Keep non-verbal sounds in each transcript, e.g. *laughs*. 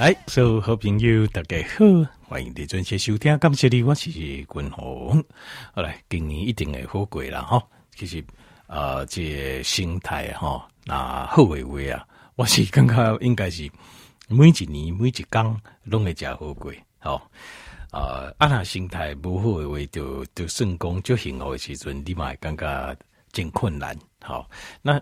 来，所有好朋友，大家好，欢迎你准时收听。感谢你，我是君鸿。好来，今年一定会好过啦，哈。其实，呃，这个心态哈，那好为为啊，我是感觉应该是每一年每一天拢会加好过。好，呃，啊那心态不好的话，就就算讲就幸福的时阵，你嘛会感觉真困难。好，那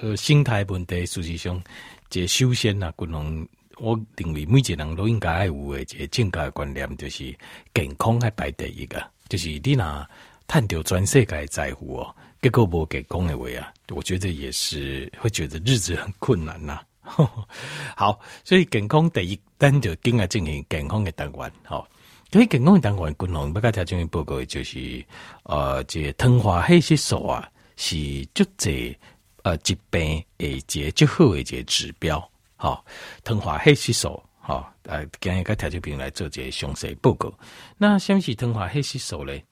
呃，心态问题事实际上，这首先呐，君鸿。我认为每一个人都应该爱有诶一个正确观念，就是健康还排第一个。就是你若探到全世界在乎哦，结果无健康诶话啊，我觉得也是会觉得日子很困难呐、啊。*laughs* 好，所以健康第一，咱就应该进行健康的单元。好，所以健康的单元，君鸿不甲听众报告，就是呃，这个糖化血色素啊，是足侪呃疾病诶一个最好诶一个指标。好，糖化血色素，好，呃，今日个条件病来做这个详细报告。那什么是糖化血吸素咧？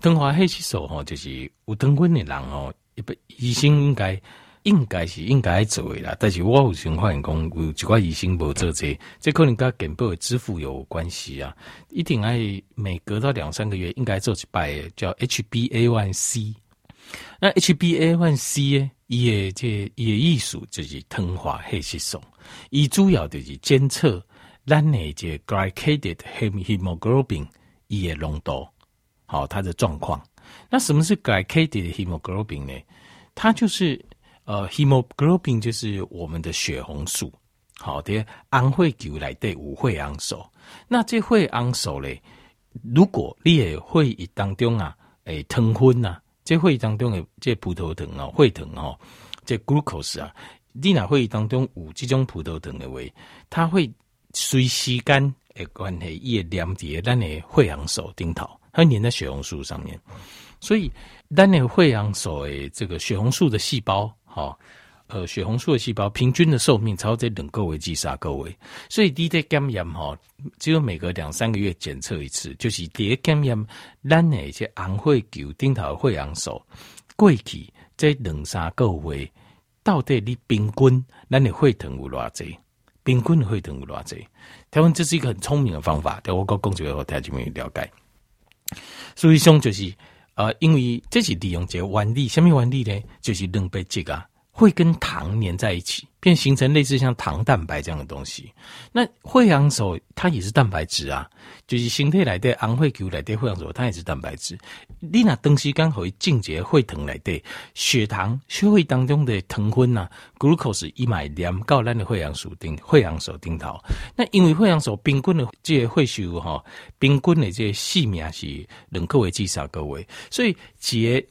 糖化血吸素吼，就是有糖分的人哦，一般医生应该应该是应该做的啦。但是我有时发现讲，有一寡医生无做这，这可能跟健保的支付有关系啊。一定爱每隔到两三个月应该做一摆，叫 HbA1c。那 HbA1c 呢？伊诶这伊诶意思就是糖化血色素。伊主要就是监测咱诶这 glycated hemoglobin 伊诶浓度，好，它的状况。那什么是 glycated hemoglobin 呢？它就是呃 hemoglobin 就是我们的血红素，好的，红血球内底有血红素。那这血红素嘞，如果你诶血液当中啊，诶糖分呐，这血液当中诶这葡萄糖哦，血糖哦，这 glucose 啊。你那会议当中有这种葡萄糖的话，它会随时间诶关系，伊会粘在咱的血红素顶头，它粘在血红素上面。所以，咱的血红素诶，这个血红素的细胞，哈，呃，血红素的细胞平均的寿命超过两个月至三个月。所以，你在检验哈，只有每隔两三个月检测一次，就是第一检验咱的这红血球顶头的血红素过去这两三个月。到底你平均，咱的血糖有偌济？平均的血糖有偌济？台湾这是一个很聪明的方法，但我讲讲这个，大家就没有了解。所以上就是，呃，因为这是利用这个原理，什么原理呢？就是蛋白质啊，会跟糖粘在一起。变形成类似像糖蛋白这样的东西，那血红素它也是蛋白质。啊，就是身体来的红血球来的血红素，它也是蛋白质。你那东西刚好进阶血糖来的血糖血会当中的糖分呐，glucose 一买两高咱的血红素顶血红素顶头。那因为血红素平均的这个血数哈，冰棍的这个寿命是两个月至三个月，所以这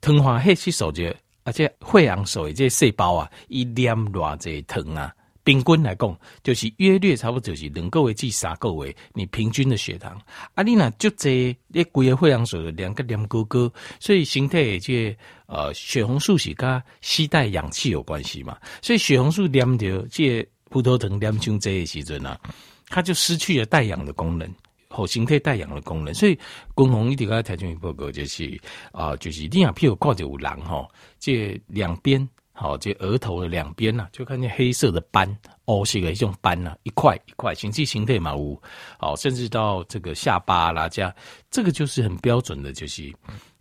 糖化血色素就。而且血红素的这细胞啊，一黏偌济糖啊，平均来讲就是约略差不多就是两个月至三个月，你平均的血糖啊，你那就这你规个血红素两个黏高高，所以身体的这呃血红素是跟携带氧气有关系嘛，所以血红素黏着这葡萄糖黏上这的时阵啊，它就失去了带氧的功能。好形态带氧的功能，所以共同一点个台中报告就是啊、呃，就是你啊，譬如挂着有人哈，这两边好，这额头的两边呐，就看见黑色的斑，哦，是个一种斑呐，一块一块，形状形态嘛无，好，甚至到这个下巴啦，这样，这个就是很标准的，就是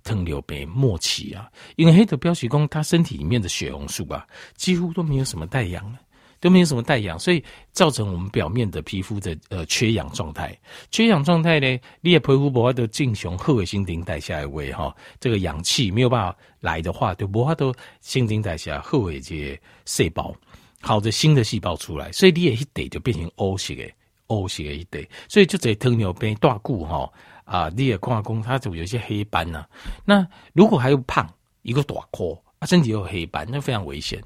糖尿病末期啊，因为黑的标示工，他身体里面的血红素啊，几乎都没有什么带氧。都没有什么带氧，所以造成我们表面的皮肤的呃缺氧状态。缺氧状态呢，你也皮肤不会都进行后尾新陈代谢的话哈，这个氧气没有办法来的话，就不会都新陈代谢后尾这些细胞，好的新的细胞出来，所以你也一得就变成黑色的黑色的一得，所以就这糖尿病大骨哈啊，你也挂工，它就有一些黑斑呐、啊。那如果还有胖一个大颗啊，身体有黑斑，那非常危险。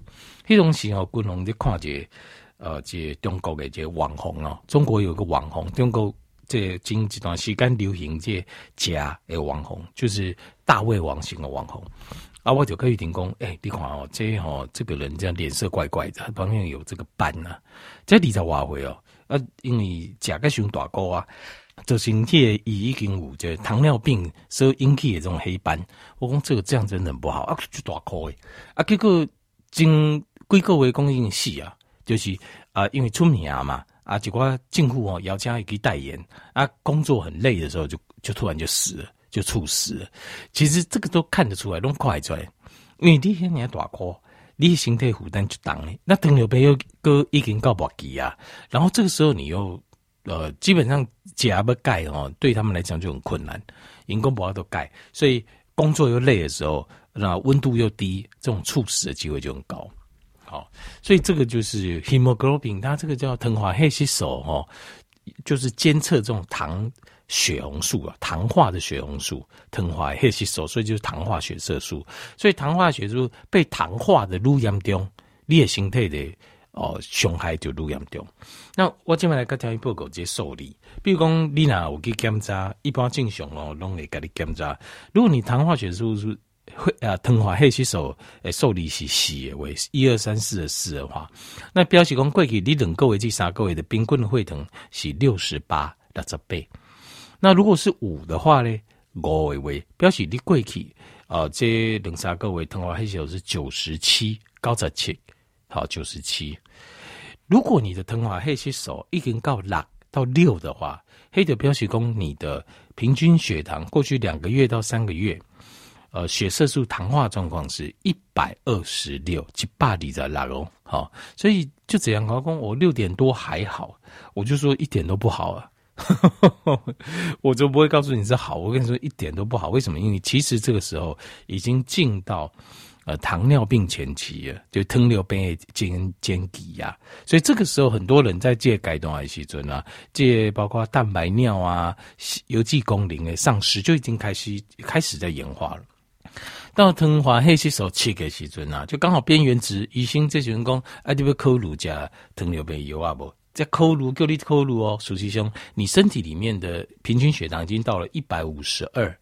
这种时候，君鸿在看这个，呃，这、中国的这个网红哦，中国有个网红，中国这近一段时间流行这假的网红，就是大胃王型的网红。啊，我就可以提供，哎，你看哦，这哦，这个人这样脸色怪怪的，旁边有这个斑呐、啊，这你才挖回哦，啊，因为假个胸大哥啊，就身体已经有这糖尿病所引起的这种黑斑。我讲这个这样真的很不好啊，就大高诶，啊，结果经。几个月供应细啊，就是啊、因为出名嘛，啊，啊，结果近乎哦，姚家也可以代言啊，工作很累的时候就就突然就死了，就猝死了。其实这个都看得出来，拢快出来，因为你现在大颗，你身体负担就重嘞。那糖尿病又哥已经告不急啊，然后这个时候你又呃，基本上加不钙哦，对他们来讲就很困难，人工不要都钙，所以工作又累的时候，那温度又低，这种猝死的机会就很高。好，所以这个就是 hemoglobin，它这个叫糖化血色素哦，就是监测这种糖血红素啊，糖化的血红素，糖化血色素，所以就是糖化血色素。所以糖化血色素被糖化的愈严重，你的身体的哦伤害就愈严重。那我今麦来跟听一报告这受理，比如讲你若有去检查，一般正常哦，拢会给你检查。如果你糖化血色素会啊，糖化血色素诶，受理是四的为一二三四的四的话，那表示讲过去你两个月至三个月的平均血糖是六十八六十八。那如果是五的话呢，五的为表示你过去啊，这两三个月糖化血色素是九十七高十七，好九十七。如果你的糖化血色素已经到六到六的话，黑的表示讲你的平均血糖过去两个月到三个月。呃，血色素糖化状况是一百二十六，七八里在哪哦？好，所以就这样，老公，我六点多还好，我就说一点都不好啊，*laughs* 我就不会告诉你是好，我跟你说一点都不好，为什么？因为其实这个时候已经进到呃糖尿病前期了，就糖尿病间间期呀，所以这个时候很多人在戒改动癌细菌啊，戒包括蛋白尿啊、油剂功能的丧失，就已经开始开始在演化了。到糖化血色素七个时阵啊，就刚好边缘值，医生这群人讲，啊，你要考虑加糖尿病药啊不？再考虑叫你扣乳哦，苏师兄，你身体里面的平均血糖已经到了一百五十二，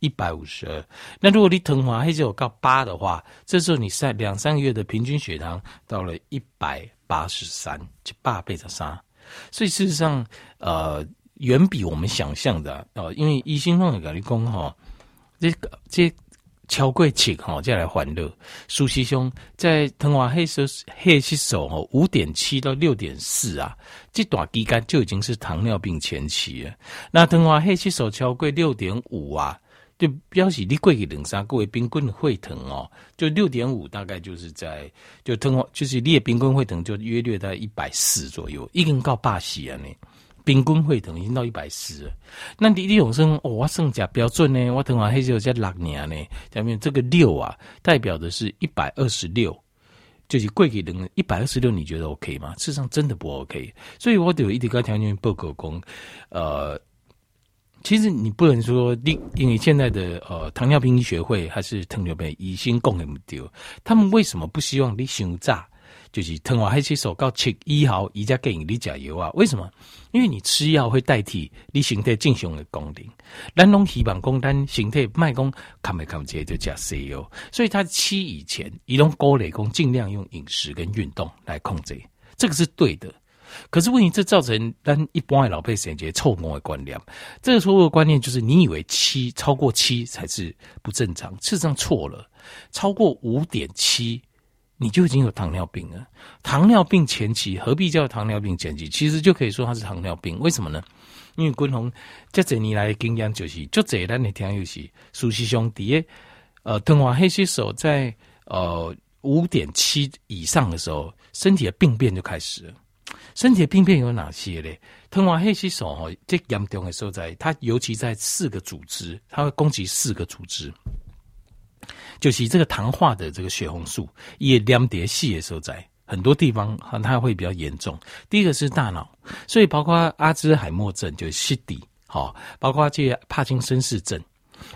一百五十二。那如果你糖化血色素到八的话，这时候你在两三个月的平均血糖到了一百八十三，就八倍的差。所以事实上，呃，远比我们想象的，哦、因为医生拢会跟你讲哈，这个这。超过七哈，再来欢乐。苏西兄在糖化血色血色素哦，五点七到六点四啊，这段期间就已经是糖尿病前期了。那糖化血色素超过六点五啊，就表示你过去两三个月冰棍会疼哦，就六点五，大概就是在就糖化，就是你的冰棍会疼就约略在一百四左右，已经到八十啊呢。平均血糖已经到一百四了，那你你永生哦，我算假标准呢？我糖化血色素才六年呢，下面这个六啊，代表的是一百二十六，就是贵给人一百二十六，你觉得 OK 吗？事实上真的不 OK，所以我得有一点个条件报告讲，呃，其实你不能说你因为现在的呃糖尿病医学会还是糖尿病医生讲的不对，他们为什么不希望你伤早？就是糖化血色素到七以后，伊才建议你加油啊？为什么？因为你吃药会代替你身体正常的功能。咱拢希望讲咱身体卖讲看没看见就吃西药，所以他七以前，伊拢鼓励讲尽量用饮食跟运动来控制，这个是对的。可是问题，这造成咱一般的老百姓一个错误的观念。这个错误的观念就是，你以为七超过七才是不正常，事实上错了，超过五点七。你就已经有糖尿病了。糖尿病前期何必叫糖尿病前期？其实就可以说它是糖尿病。为什么呢？因为滚红这几年来的经验就是，就这咱的听友是，苏西兄弟，呃，糖化血色素在呃五点七以上的时候，身体的病变就开始了。身体的病变有哪些呢？糖化血色素哦，最严重的时候在它，尤其在四个组织，它会攻击四个组织。就是这个糖化的这个血红素也两叠细的时候，在很多地方哈，它会比较严重。第一个是大脑，所以包括阿兹海默症就是 CD，好，包括这帕金森氏症，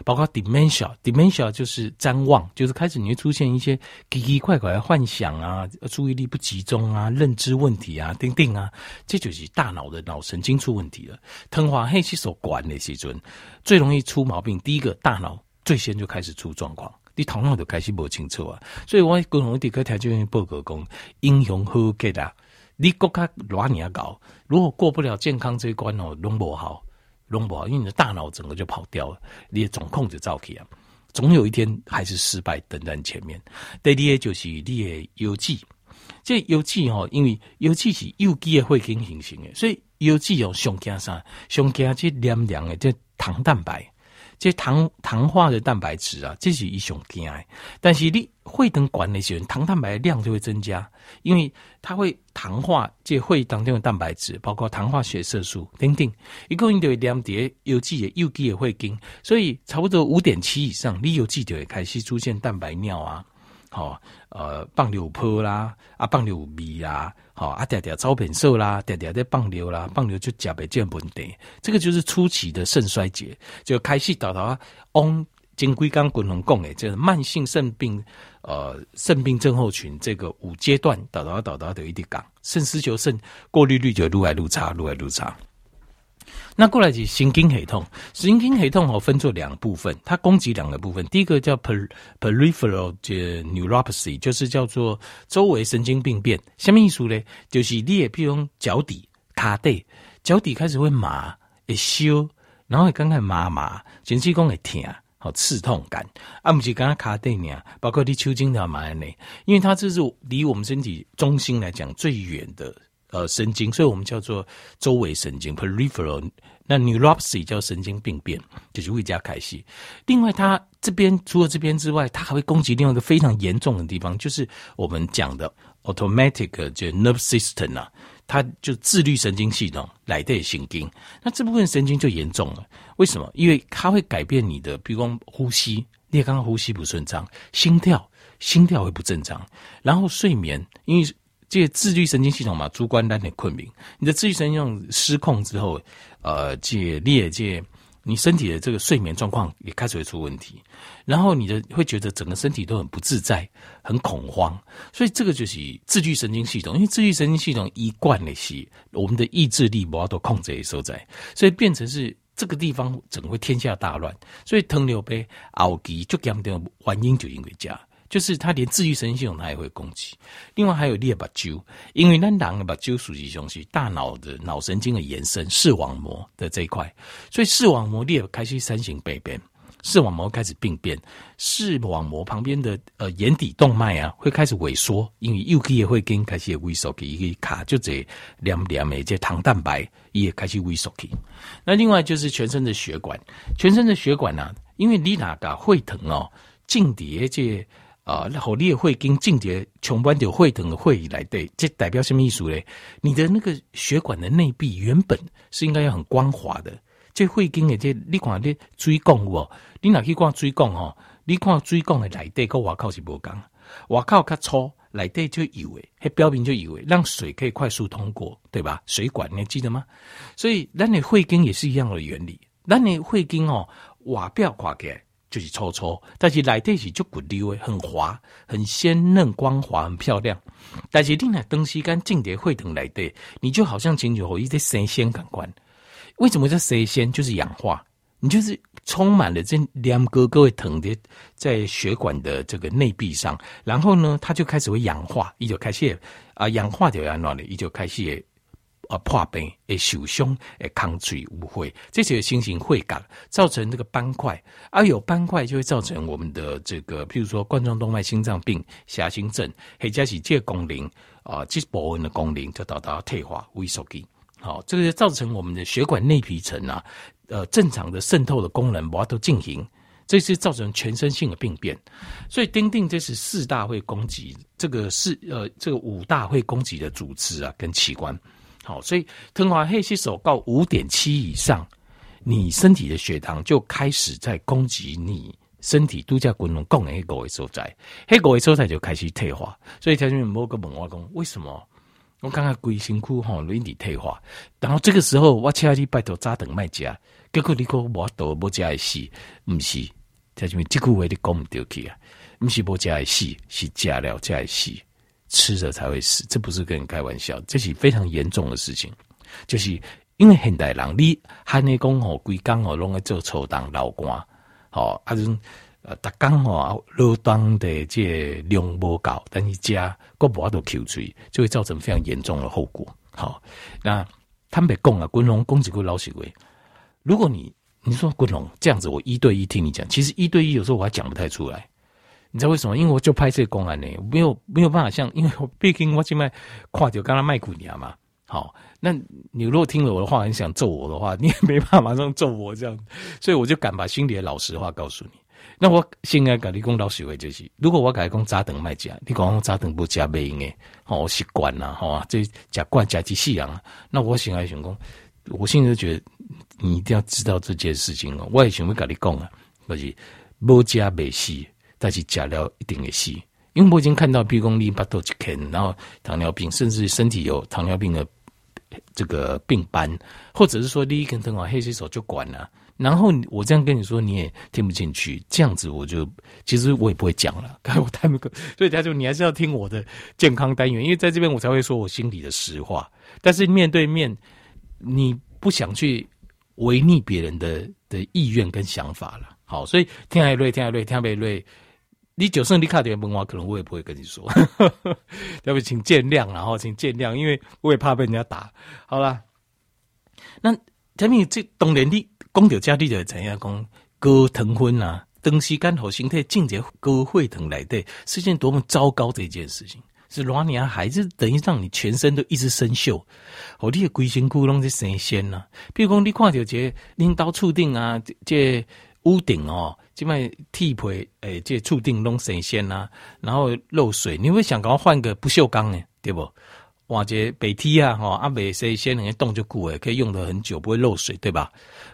包括 dementia，dementia 就是譫妄，就是开始你会出现一些奇奇怪怪的幻想啊，注意力不集中啊，认知问题啊，等等啊，这就是大脑的脑神经出问题了。糖化血色素管的时阵最容易出毛病，第一个大脑最先就开始出状况。你头脑就开始不清楚啊，所以我共同一个条件报告讲，英雄好结啊，你国家乱你搞，如果过不了健康这一关哦，弄不好，弄不好，因为你的大脑整个就跑掉了，你的总控制造起啊，总有一天还是失败等在前面。第二就是你的邮寄，这腰肌哦，因为腰肌是有机的会经形成的，所以腰肌有上加啥，上加这黏黏的这糖蛋白。这糖糖化的蛋白质啊，这是一种惊的。但是你会等管那些糖蛋白的量就会增加，因为它会糖化这会当中的蛋白质，包括糖化血色素等等。一共就会两叠有机的有机的会跟，所以差不多五点七以上，你有机就会开始出现蛋白尿啊。好，呃，放尿泡啦，啊，放尿味啦，好，啊，点点招品瘦啦，点点在放尿啦，放尿就加倍见问题。这个就是初期的肾衰竭，就开始到到往金龟刚滚龙讲的，就是慢性肾病，呃，肾病症候群这个五阶段，到到到到的一点讲，肾丝球肾过滤率就愈来愈差，愈来愈差。那过来是神经系统，神经系统哦分作两部分，它攻击两个部分。第一个叫 peripheral neuropathy，就是叫做周围神经病变。什么意思呢？就是你也比如脚底、脚底，脚底开始会麻、会烧，然后会刚开始麻麻，甚至讲会痛、好刺痛感。啊，不是刚刚脚底呢，包括你抽筋的麻呢，因为它这是离我们身体中心来讲最远的。呃，神经，所以我们叫做周围神经 （peripheral）。那 neuropathy 叫神经病变，就是会加开始。另外，它这边除了这边之外，它还会攻击另外一个非常严重的地方，就是我们讲的 automatic 就 nerve system 啊，它就自律神经系统来的神经。那这部分神经就严重了，为什么？因为它会改变你的，比如说呼吸，你也刚刚呼吸不顺畅，心跳心跳会不正常，然后睡眠，因为。这个自律神经系统嘛，主观单点困眠，你的自律神经系统失控之后，呃，这裂这你身体的这个睡眠状况也开始会出问题，然后你的会觉得整个身体都很不自在，很恐慌，所以这个就是自律神经系统，因为自律神经系统一贯的是我们的意志力不要都控制的所在，所以变成是这个地方整个会天下大乱，所以糖尿病、熬鸡就讲的原因就因为这样。就是它连自愈神经系统它也会攻击，另外还有裂把揪，因为那两个把揪属于东西，大脑的脑神经的延伸，视网膜的这一块，所以视网膜裂开始三型病变，视网膜开始病变，视网膜旁边的呃眼底动脉啊会开始萎缩，因为右肌也会跟开始萎缩，一个卡就这两两枚这糖蛋白也开始萎缩去。那另外就是全身的血管，全身的血管呢、因为你哪个会疼哦，静底这。啊，然后你也会跟静节琼般的会等的会议来对，这代表什么意思嘞？你的那个血管的内壁原本是应该要很光滑的，这会跟的这你看你椎弓哦，你哪去看椎弓哦？你看椎弓的内底跟外靠是不同，外靠较粗，内底就油诶，还表面就以为，让水可以快速通过，对吧？水管你还记得吗？所以那你会跟也是一样的原理，那你会跟哦，外表看起来。就是粗粗，但是内底是足骨溜的，很滑，很鲜嫩、光滑、很漂亮。但是你那东西跟静电会疼内底，你就好像进去后一直生鲜感官。为什么叫生鲜？就是氧化，你就是充满了这两个个会疼的在血管的这个内壁上，然后呢，它就开始会氧化，一就开始啊氧化掉在那里，一就开始。啊，破病会受伤，会抗脆污秽，这些新型会感造成这个斑块，而、有斑块就会造成我们的这个，譬如说冠状动脉心脏病、狭心症，或者是这个功能啊，这部分的功能就达到退化、萎缩去。好，这个就造成我们的血管内皮层啊，呃，正常的渗透的功能无法度进行，这是造成全身性的病变。所以，丁丁这是四大会攻击，这个是呃，这个五大会攻击的组织啊，跟器官。好，所以糖化黑吸收到五点七以上，你身体的血糖就开始在攻击你身体度假功能供应的所在，黑狗的所在就开始退化。所以条件某个问我讲，为什么我刚刚龟辛苦吼容易退化？然后这个时候我请你拜托早等卖家，结果你讲我都不加死，不是？条件这句话你讲唔对去啊？不是不加死，是加了加死。吃着才会死，这不是跟你开玩笑，这是非常严重的事情。就是因为现代人，你还你讲吼，规工吼拢在做抽当老官，吼啊种呃，逐工吼劳动的这量无够，但是家个无法度抽水，就会造成非常严重的后果。好，那坦白讲啊，滚龙讲几句老实话，如果你你说滚龙这样子，我一对一听你讲，其实一对一有时候我还讲不太出来。你知道为什么？因为我就拍这个公安呢，没有没有办法像，因为我 *laughs* 毕竟我现在跨掉刚刚卖过你嘛。好，那你如果听了我的话，很想揍我的话，你也没办法马上揍我这样，*laughs* 所以我就敢把心里的老实话告诉你。那我现在跟你讲老实话就是，如果我跟你讲早顿卖假，你讲我早顿不加没用诶，好，习惯了，好啊，这假惯假机器人啊，那我现在想讲，我现在就觉得你一定要知道这件事情哦。我也想要跟你讲啊，就是不加没死，但是假了一定会死，因为我已经看到，比如讲你巴肚一啃，然后糖尿病，甚至身体有糖尿病的。这个病斑，或者是说第一根灯啊，黑洗手就管了。然后我这样跟你说，你也听不进去。这样子我就其实我也不会讲了，*laughs* 我太不可。所以他说你还是要听我的健康单元，因为在这边我才会说我心里的实话。但是面对面，你不想去违逆别人的的意愿跟想法了。好，所以听海瑞，听海瑞，听海瑞。你就算你卡点问我，可能我也不会跟你说，*laughs* 要不请见谅，然后请见谅，因为我也怕被人家打。好啦，那前面这当然你讲到家里就怎样讲高糖分啊，长时间和身体进入高血糖来对，是件多么糟糕的一件事情。是老年孩子等于让你全身都一直生锈，哦，你的规身躯拢在生痱呐。比如讲你看到这领导触电啊，这屋顶哦。这卖铁皮诶，这触定弄神仙呐，然后漏水，你会想讲换个不锈钢诶，对不？哇，这北梯啊，哈，阿北神仙能动就固诶，可以用得很久，不会漏水，对吧？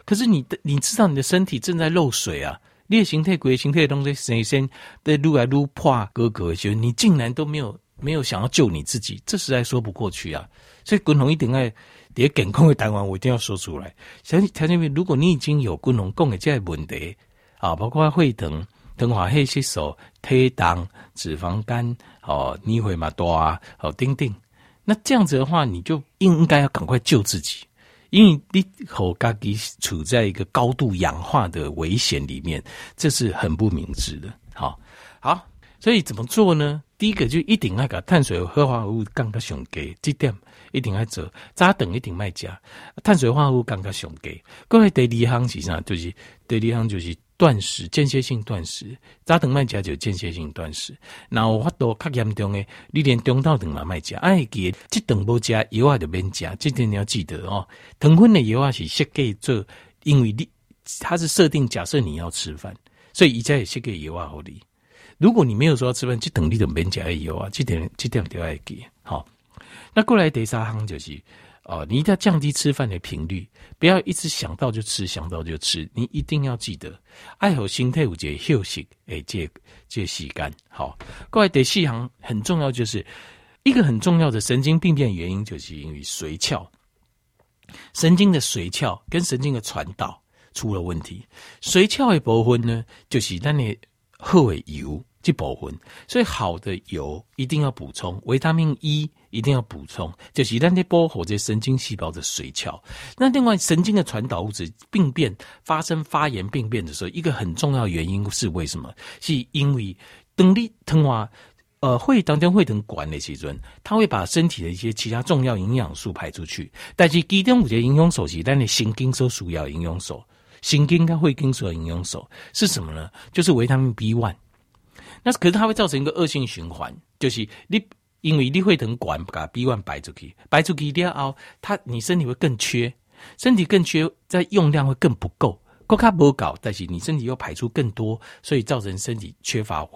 可是你的，你知道你的身体正在漏水啊，烈形态、鬼形态的东西，神仙在撸来撸破哥哥，就你竟然都没有没有想要救你自己，这实在说不过去啊！所以滚龙一定爱叠健康的台湾，我一定要说出来。想条件如果你已经有滚龙讲的这些问题。啊，包括血糖、糖化黑色素、体重、脂肪肝，哦，你会嘛多啊，哦，丁丁。那这样子的话，你就应该要赶快救自己，因为你和自己处在一个高度氧化的危险里面，这是很不明智的。好，好，所以怎么做呢？第一个就一定要把碳水化合物降到上低，这点一定要做。早顿一定卖加碳水化合物降到上低。各位第二项是啥？就是第二项就是。断食，间歇性断食，早顿卖家就间歇性断食。然后发到较严重的，你连中昼顿嘛卖家，哎，记这顿不加油啊就免加，这点你要记得哦。糖分的油啊是设计做，因为你它是设定假设你要吃饭，所以一家也设计油啊合理。如果你没有说要吃饭，这等你就免加油啊，这点这点都要记。好，那过来第三行就是。哦，你一定要降低吃饭的频率，不要一直想到就吃，想到就吃。你一定要记得，爱好心态有这休息，诶，这这时间好。过来第四行很重要，就是一个很重要的神经病变原因，就是因为髓鞘，神经的髓鞘跟神经的传导出了问题。髓鞘的部分呢，就是那你喝的油。这部分，所以好的油一定要补充，维他命 E 一定要补充，就是让你保护这神经细胞的髓鞘。那另外，神经的传导物质病变发生发炎病变的时候，一个很重要原因是为什么？是因为等你糖化，呃，会当中会等管的时阵，它会把身体的一些其他重要营养素排出去。但是其中有些营养素是让你神经所需要营养素，神经跟会跟所营养素是什么呢？就是维他命 B one。那可是它会造成一个恶性循环，就是你因为你会等管把 B one 摆出去，排出去了后，它你身体会更缺，身体更缺，在用量会更不够，够卡不够，但是你身体又排出更多，所以造成身体缺乏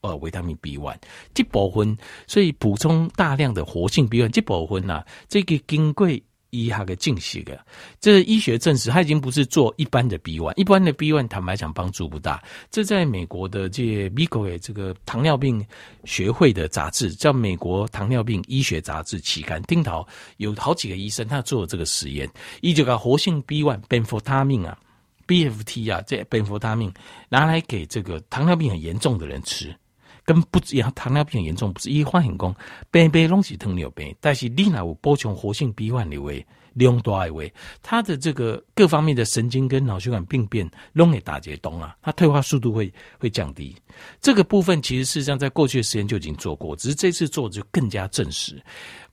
呃维他命 B one 这部分，所以补充大量的活性 B one 这部分呐，这个经过。医学的进行的，这医学证实，它已经不是做一般的 B one，一般的 B one 坦白讲帮助不大。这在美国的这 m i c o 的这个糖尿病学会的杂志，叫《美国糖尿病医学杂志》期刊，丁桃有好几个医生他做了这个实验，一九个活性 B one 苯福他命啊，BFT 啊，这苯福他命拿来给这个糖尿病很严重的人吃。跟不一样，糖尿病严重不是一发现讲，病病拢是糖尿病，但是你若有补充活性 B 丸的话，量大的话，它的这个各方面的神经跟脑血管病变拢会打结冻啊，它退化速度会会降低。这个部分其实事实上在过去的时间就已经做过，只是这次做的就更加证实。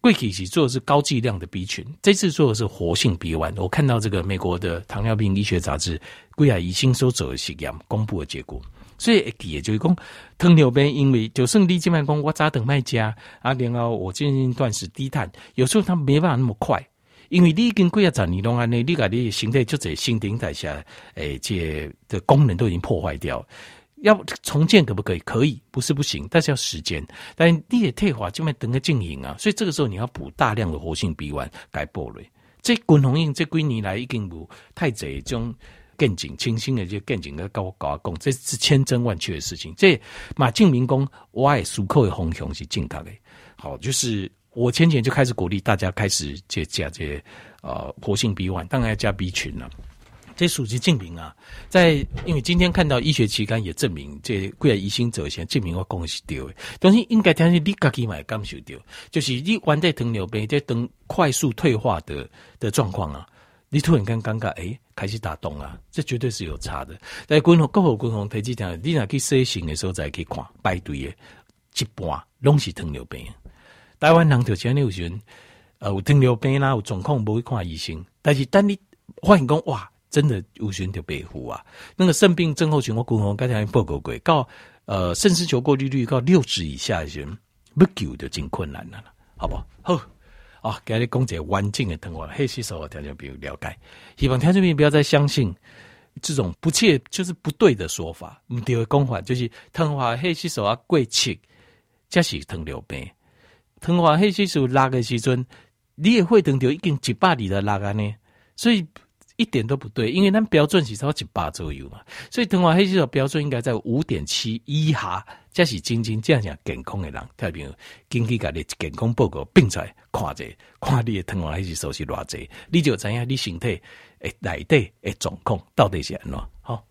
贵体奇做的是高剂量的 B 群，这次做的是活性 B 丸。我看到这个美国的糖尿病医学杂志《贵亚医新收走的实验公布的结果。所以也就是讲，糖尿病因为就算你这么讲，我早顿卖家啊，然后我进行断食低碳，有时候它没办法那么快，因为你已经过啊十年拢安尼，你把你身体就这新陈代谢，诶，这的功能都已经破坏掉，要重建可不可以？可以，不是不行，但是要时间。但你也退化，就卖等个经营啊，所以这个时候你要补大量的活性 B one 改波类。这滚红印这几年来已经无太侪种。更紧清新的就更紧的高高工，这是千真万确的事情。这马敬明公，我爱苏扣的红熊是健康的。好，就是我前几年就开始鼓励大家开始这加这呃活性 B one，当然要加 B 群了。这属于证明啊，在因为今天看到医学期刊也证明，这贵来疑心者先证明我讲的是对的。但是应该听是你自己买感受到，就是你患在糖尿病在等快速退化的的状况啊。你突然间尴尬，诶、开始打动啊，这绝对是有差的。在滚红、高火滚红，推荐讲，你若去筛型的时候再去看排队的，一半拢是糖尿病。台湾人就像你有时阵，呃，有糖尿病啦，有状况不会看医生，但是当你发现讲，哇，真的有时阵就白虎啊。那个肾病症候群，我滚红刚才报告过，到呃肾丝球过滤率到六十以下的人，不救就真困难了，好不好？好。啊，给你讲一个完整的糖化黑吸收，条件比如了解，希望听众朋友不要再相信这种不切就是不对的说法。唔对的讲法就是糖化黑吸收啊，过七，这是糖尿病。糖化黑吸收拉个时阵，你也会等到已经一百里的拉个呢，所以。一点都不对，因为咱标准是超一百左右嘛，所以糖化血色素标准应该在五点七以下，才是真正正健康的人。特别根据家的健康报告，并在看者，看你的糖化血色素是偌济，你就知影你身体诶内底诶状况到底是安怎。好。